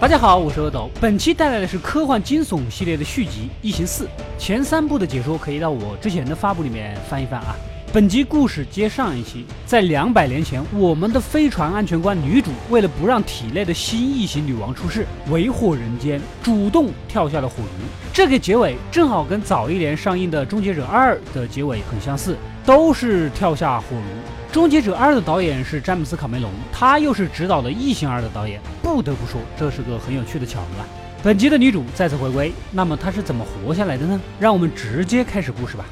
大家好，我是阿斗，本期带来的是科幻惊悚系列的续集《异形四》，前三部的解说可以到我之前的发布里面翻一翻啊。本集故事接上一期，在两百年前，我们的飞船安全官女主为了不让体内的新异形女王出事，为祸人间，主动跳下了火炉。这个结尾正好跟早一年上映的《终结者二》的结尾很相似，都是跳下火炉。《终结者二》的导演是詹姆斯·卡梅隆，他又是执导了《异形二》的导演，不得不说这是个很有趣的巧合。本集的女主再次回归，那么她是怎么活下来的呢？让我们直接开始故事吧。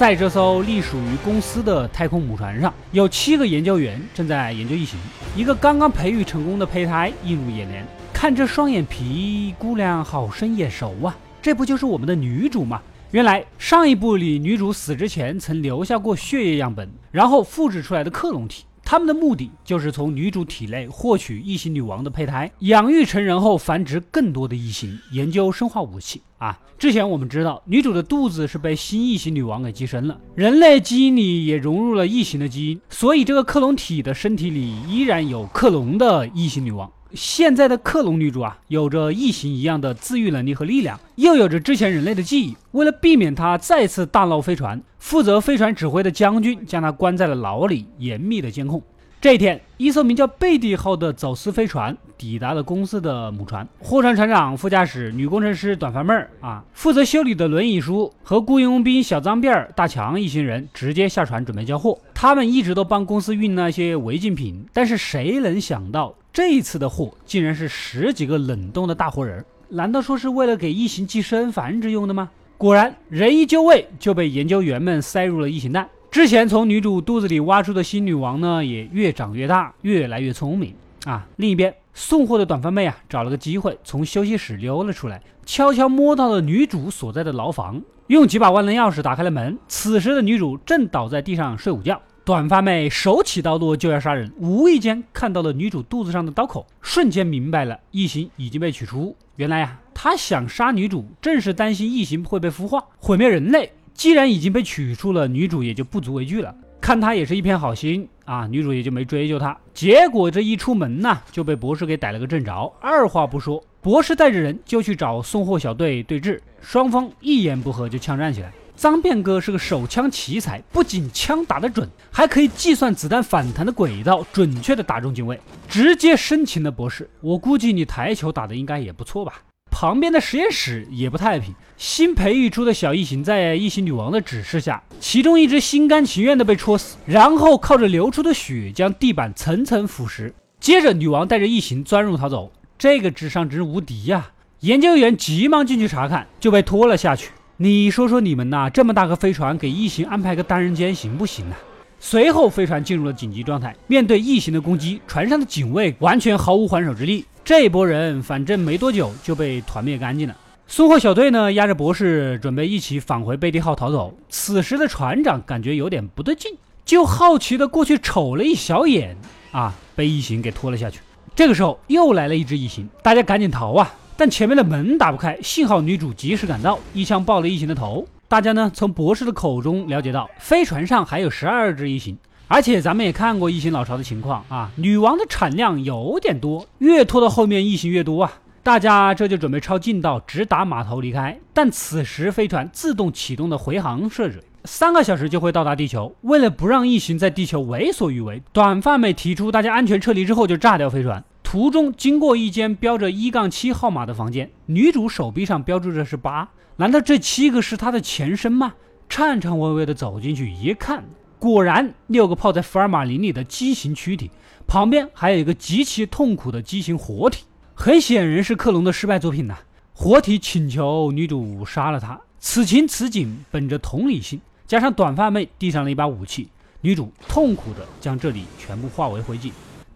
在这艘隶属于公司的太空母船上，有七个研究员正在研究异形。一个刚刚培育成功的胚胎映入眼帘，看这双眼皮，姑娘好生眼熟啊！这不就是我们的女主吗？原来上一部里女主死之前曾留下过血液样本，然后复制出来的克隆体，他们的目的就是从女主体内获取异形女王的胚胎，养育成人后繁殖更多的异形，研究生化武器啊。之前我们知道女主的肚子是被新异形女王给寄生了，人类基因里也融入了异形的基因，所以这个克隆体的身体里依然有克隆的异形女王。现在的克隆女主啊，有着异形一样的自愈能力和力量，又有着之前人类的记忆。为了避免她再次大闹飞船，负责飞船指挥的将军将她关在了牢里，严密的监控。这一天，一艘名叫贝蒂号的走私飞船抵达了公司的母船。货船船长、副驾驶、女工程师短发妹儿啊，负责修理的轮椅叔和雇佣兵小脏辫大强一行人直接下船准备交货。他们一直都帮公司运那些违禁品，但是谁能想到这一次的货竟然是十几个冷冻的大活人？难道说是为了给异形寄生繁殖用的吗？果然，人一就位就被研究员们塞入了异形蛋。之前从女主肚子里挖出的新女王呢，也越长越大，越来越聪明啊。另一边，送货的短发妹啊，找了个机会从休息室溜了出来，悄悄摸到了女主所在的牢房，用几把万能钥匙打开了门。此时的女主正倒在地上睡午觉，短发妹手起刀落就要杀人，无意间看到了女主肚子上的刀口，瞬间明白了异形已经被取出。原来呀，她想杀女主，正是担心异形会被孵化，毁灭人类。既然已经被取出了，女主也就不足为惧了。看他也是一片好心啊，女主也就没追究他。结果这一出门呢，就被博士给逮了个正着。二话不说，博士带着人就去找送货小队对峙，双方一言不合就枪战起来。脏辫哥是个手枪奇才，不仅枪打得准，还可以计算子弹反弹的轨道，准确的打中警卫，直接生擒了博士。我估计你台球打的应该也不错吧。旁边的实验室也不太平，新培育出的小异形在异形女王的指示下，其中一只心甘情愿的被戳死，然后靠着流出的血将地板层层腐蚀。接着，女王带着异形钻入逃走，这个智商真无敌呀！研究员急忙进去查看，就被拖了下去。你说说你们呐，这么大个飞船，给异形安排个单人间行不行啊？随后，飞船进入了紧急状态，面对异形的攻击，船上的警卫完全毫无还手之力。这波人反正没多久就被团灭干净了。送货小队呢，压着博士准备一起返回贝蒂号逃走。此时的船长感觉有点不对劲，就好奇的过去瞅了一小眼，啊，被异形给拖了下去。这个时候又来了一只异形，大家赶紧逃啊！但前面的门打不开，幸好女主及时赶到，一枪爆了异形的头。大家呢从博士的口中了解到，飞船上还有十二只异形。而且咱们也看过异形老巢的情况啊，女王的产量有点多，越拖到后面异形越多啊。大家这就准备抄近道直达码头离开，但此时飞船自动启动的回航设置，三个小时就会到达地球。为了不让异形在地球为所欲为，短发妹提出大家安全撤离之后就炸掉飞船。途中经过一间标着一杠七号码的房间，女主手臂上标注着是八，难道这七个是她的前身吗？颤颤巍巍的走进去一看。果然，六个泡在福尔马林里的畸形躯体，旁边还有一个极其痛苦的畸形活体，很显然是克隆的失败作品呐。活体请求女主杀了他，此情此景，本着同理心，加上短发妹递上了一把武器，女主痛苦的将这里全部化为灰烬，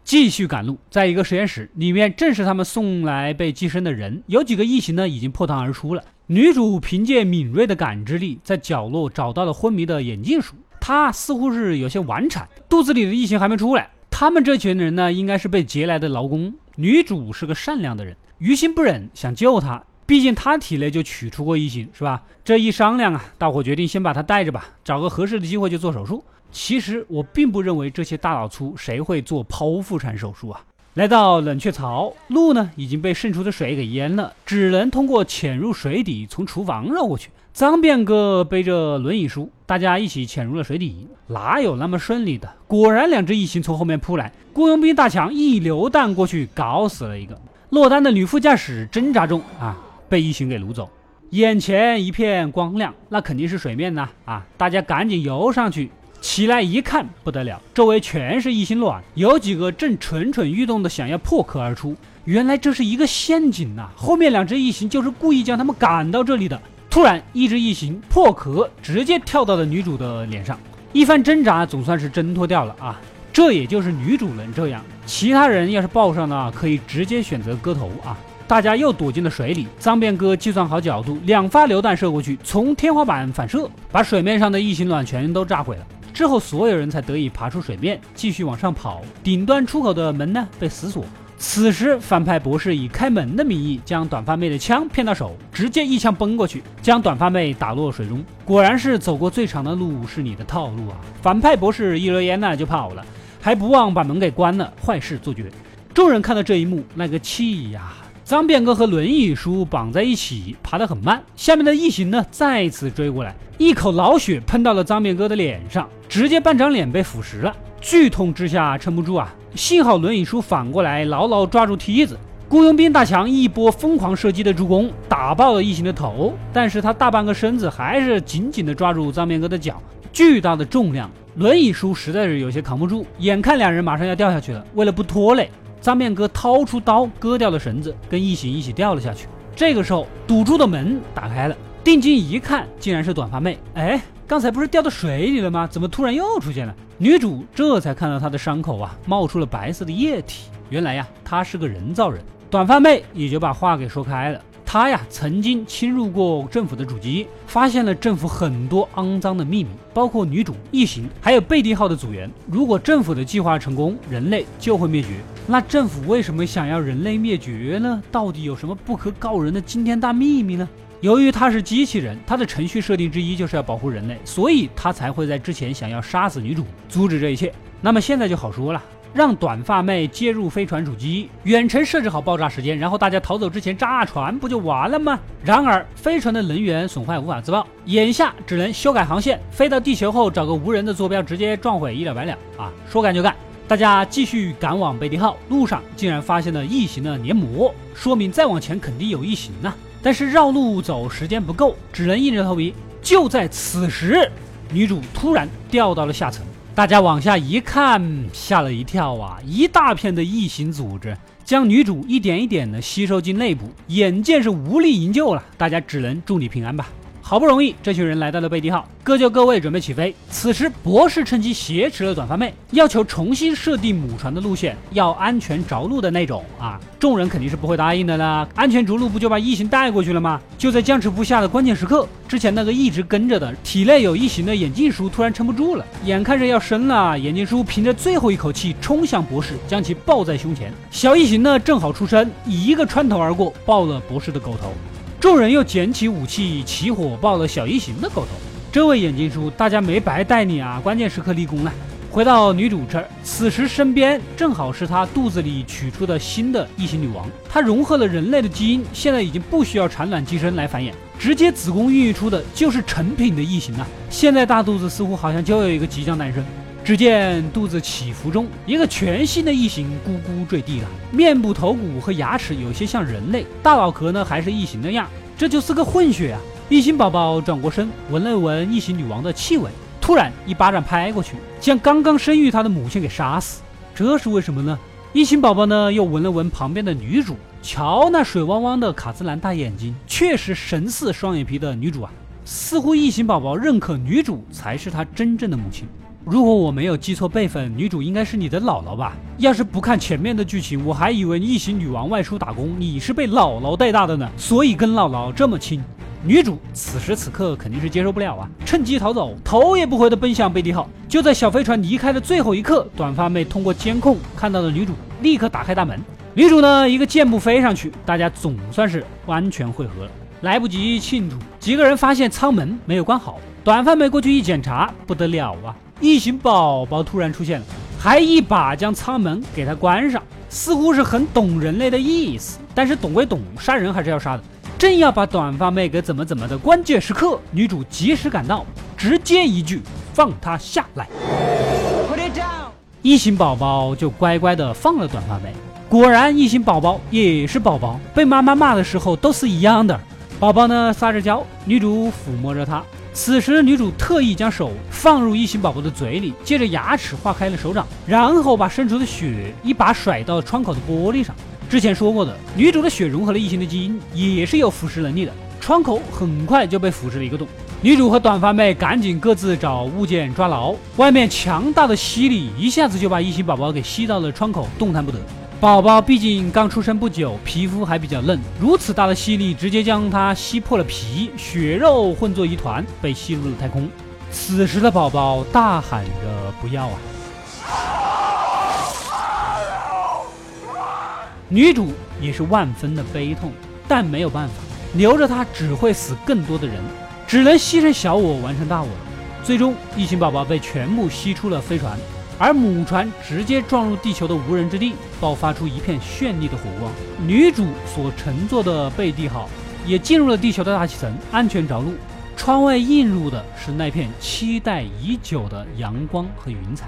继续赶路。在一个实验室里面，正是他们送来被寄生的人，有几个异形呢，已经破膛而出了。女主凭借敏锐的感知力，在角落找到了昏迷的眼镜鼠。他似乎是有些晚产，肚子里的异形还没出来。他们这群人呢，应该是被劫来的劳工。女主是个善良的人，于心不忍，想救他。毕竟他体内就取出过异形，是吧？这一商量啊，大伙决定先把他带着吧，找个合适的机会就做手术。其实我并不认为这些大老粗谁会做剖腹产手术啊。来到冷却槽，路呢已经被渗出的水给淹了，只能通过潜入水底从厨房绕过去。脏辫哥背着轮椅叔，大家一起潜入了水底，哪有那么顺利的？果然，两只异形从后面扑来，雇佣兵大强一榴弹过去，搞死了一个。落单的女副驾驶挣扎中啊，被异形给掳走。眼前一片光亮，那肯定是水面呐！啊，大家赶紧游上去。起来一看，不得了，周围全是异形卵，有几个正蠢蠢欲动的想要破壳而出。原来这是一个陷阱呐！后面两只异形就是故意将他们赶到这里的。突然，一只异形破壳，直接跳到了女主的脸上，一番挣扎，总算是挣脱掉了啊！这也就是女主能这样，其他人要是抱上呢，可以直接选择割头啊！大家又躲进了水里，脏辫哥计算好角度，两发榴弹射过去，从天花板反射，把水面上的异形卵全都炸毁了。之后，所有人才得以爬出水面，继续往上跑。顶端出口的门呢被死锁。此时，反派博士以开门的名义将短发妹的枪骗到手，直接一枪崩过去，将短发妹打落水中。果然是走过最长的路是你的套路啊！反派博士一溜烟呢就跑了，还不忘把门给关了，坏事做绝。众人看到这一幕，那个气呀！脏辫哥和轮椅叔绑在一起，爬得很慢。下面的异形呢，再次追过来，一口老血喷到了脏辫哥的脸上，直接半张脸被腐蚀了。剧痛之下撑不住啊！幸好轮椅叔反过来牢牢抓住梯子，雇佣兵大强一波疯狂射击的助攻，打爆了异形的头，但是他大半个身子还是紧紧地抓住脏辫哥的脚，巨大的重量，轮椅叔实在是有些扛不住。眼看两人马上要掉下去了，为了不拖累。脏面哥掏出刀，割掉了绳子，跟异形一起掉了下去。这个时候，堵住的门打开了，定睛一看，竟然是短发妹。哎，刚才不是掉到水里了吗？怎么突然又出现了？女主这才看到她的伤口啊，冒出了白色的液体。原来呀，她是个人造人。短发妹也就把话给说开了。他呀，曾经侵入过政府的主机，发现了政府很多肮脏的秘密，包括女主、异形，还有贝蒂号的组员。如果政府的计划成功，人类就会灭绝。那政府为什么想要人类灭绝呢？到底有什么不可告人的惊天大秘密呢？由于他是机器人，他的程序设定之一就是要保护人类，所以他才会在之前想要杀死女主，阻止这一切。那么现在就好说了。让短发妹接入飞船主机，远程设置好爆炸时间，然后大家逃走之前炸船不就完了吗？然而飞船的能源损坏无法自爆，眼下只能修改航线，飞到地球后找个无人的坐标直接撞毁，一了百了啊！说干就干，大家继续赶往贝蒂号，路上竟然发现了异形的黏膜，说明再往前肯定有异形呐。但是绕路走时间不够，只能硬着头皮。就在此时，女主突然掉到了下层。大家往下一看，吓了一跳啊！一大片的异形组织将女主一点一点的吸收进内部，眼见是无力营救了，大家只能祝你平安吧。好不容易，这群人来到了贝蒂号，各就各位，准备起飞。此时，博士趁机挟持了短发妹，要求重新设定母船的路线，要安全着陆的那种啊！众人肯定是不会答应的啦。安全着陆不就把异形带过去了吗？就在僵持不下的关键时刻，之前那个一直跟着的、体内有异形的眼镜叔突然撑不住了，眼看着要生了，眼镜叔凭着最后一口气冲向博士，将其抱在胸前。小异形呢，正好出生，一个穿头而过，爆了博士的狗头。众人又捡起武器，起火爆了小异形的狗头。这位眼镜叔，大家没白带你啊！关键时刻立功了。回到女主这儿，此时身边正好是她肚子里取出的新的异形女王。她融合了人类的基因，现在已经不需要产卵寄生来繁衍，直接子宫孕育出的就是成品的异形啊！现在大肚子似乎好像就有一个即将诞生。只见肚子起伏中，一个全新的异形咕咕坠地了，面部、头骨和牙齿有些像人类，大脑壳呢还是异形的样，这就是个混血啊！异形宝宝转过身，闻了闻异形女王的气味，突然一巴掌拍过去，将刚刚生育他的母亲给杀死。这是为什么呢？异形宝宝呢又闻了闻旁边的女主，瞧那水汪汪的卡姿兰大眼睛，确实神似双眼皮的女主啊！似乎异形宝宝认可女主才是他真正的母亲。如果我没有记错辈分，女主应该是你的姥姥吧？要是不看前面的剧情，我还以为异形女王外出打工，你是被姥姥带大的呢，所以跟姥姥这么亲。女主此时此刻肯定是接受不了啊，趁机逃走，头也不回的奔向贝蒂号。就在小飞船离开的最后一刻，短发妹通过监控看到了女主，立刻打开大门。女主呢，一个箭步飞上去，大家总算是安全汇合了。来不及庆祝，几个人发现舱门没有关好，短发妹过去一检查，不得了啊！异形宝宝突然出现了，还一把将舱门给它关上。似乎是很懂人类的意思，但是懂归懂，杀人还是要杀的。正要把短发妹给怎么怎么的关键时刻，女主及时赶到，直接一句放她下来。异形宝宝就乖乖的放了短发妹。果然，异形宝宝也是宝宝，被妈妈骂的时候都是一样的。宝宝呢撒着娇，女主抚摸着它。此时，女主特意将手放入异形宝宝的嘴里，借着牙齿划开了手掌，然后把渗出的血一把甩到窗口的玻璃上。之前说过的，女主的血融合了异形的基因，也是有腐蚀能力的。窗口很快就被腐蚀了一个洞。女主和短发妹赶紧各自找物件抓牢。外面强大的吸力一下子就把异形宝宝给吸到了窗口，动弹不得。宝宝毕竟刚出生不久，皮肤还比较嫩，如此大的吸力直接将它吸破了皮，血肉混作一团，被吸入了太空。此时的宝宝大喊着“不要啊”，女主也是万分的悲痛，但没有办法，留着它只会死更多的人，只能牺牲小我完成大我。最终，异形宝宝被全部吸出了飞船。而母船直接撞入地球的无人之地，爆发出一片绚丽的火光。女主所乘坐的贝蒂号也进入了地球的大气层，安全着陆。窗外映入的是那片期待已久的阳光和云彩，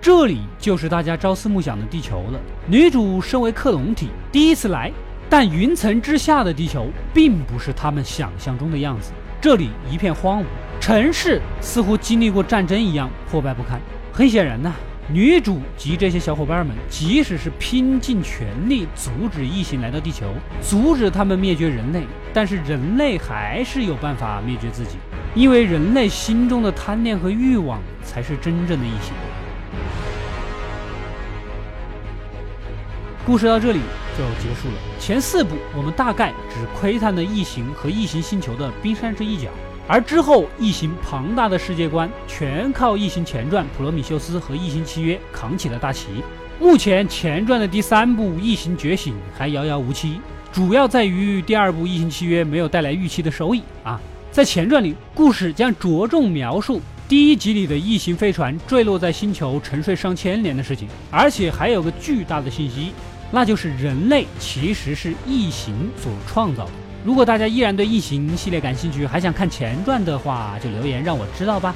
这里就是大家朝思暮想的地球了。女主身为克隆体，第一次来，但云层之下的地球并不是他们想象中的样子。这里一片荒芜，城市似乎经历过战争一样破败不堪。很显然呢。女主及这些小伙伴们，即使是拼尽全力阻止异形来到地球，阻止他们灭绝人类，但是人类还是有办法灭绝自己，因为人类心中的贪念和欲望才是真正的异形。故事到这里就结束了。前四部我们大概只窥探了异形和异形星球的冰山这一角。而之后，异形庞大的世界观全靠异形前传《普罗米修斯》和异形契约扛起了大旗。目前前传的第三部《异形觉醒》还遥遥无期，主要在于第二部《异形契约》没有带来预期的收益啊。在前传里，故事将着重描述第一集里的异形飞船坠落在星球沉睡上千年的事情，而且还有个巨大的信息，那就是人类其实是异形所创造的。如果大家依然对异形系列感兴趣，还想看前传的话，就留言让我知道吧。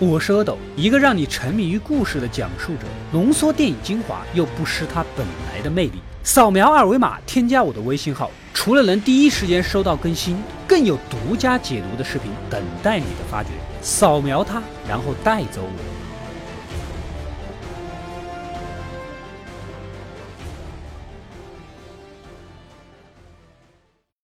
我是阿斗，一个让你沉迷于故事的讲述者，浓缩电影精华又不失它本来的魅力。扫描二维码添加我的微信号，除了能第一时间收到更新，更有独家解读的视频等待你的发掘。扫描它，然后带走我。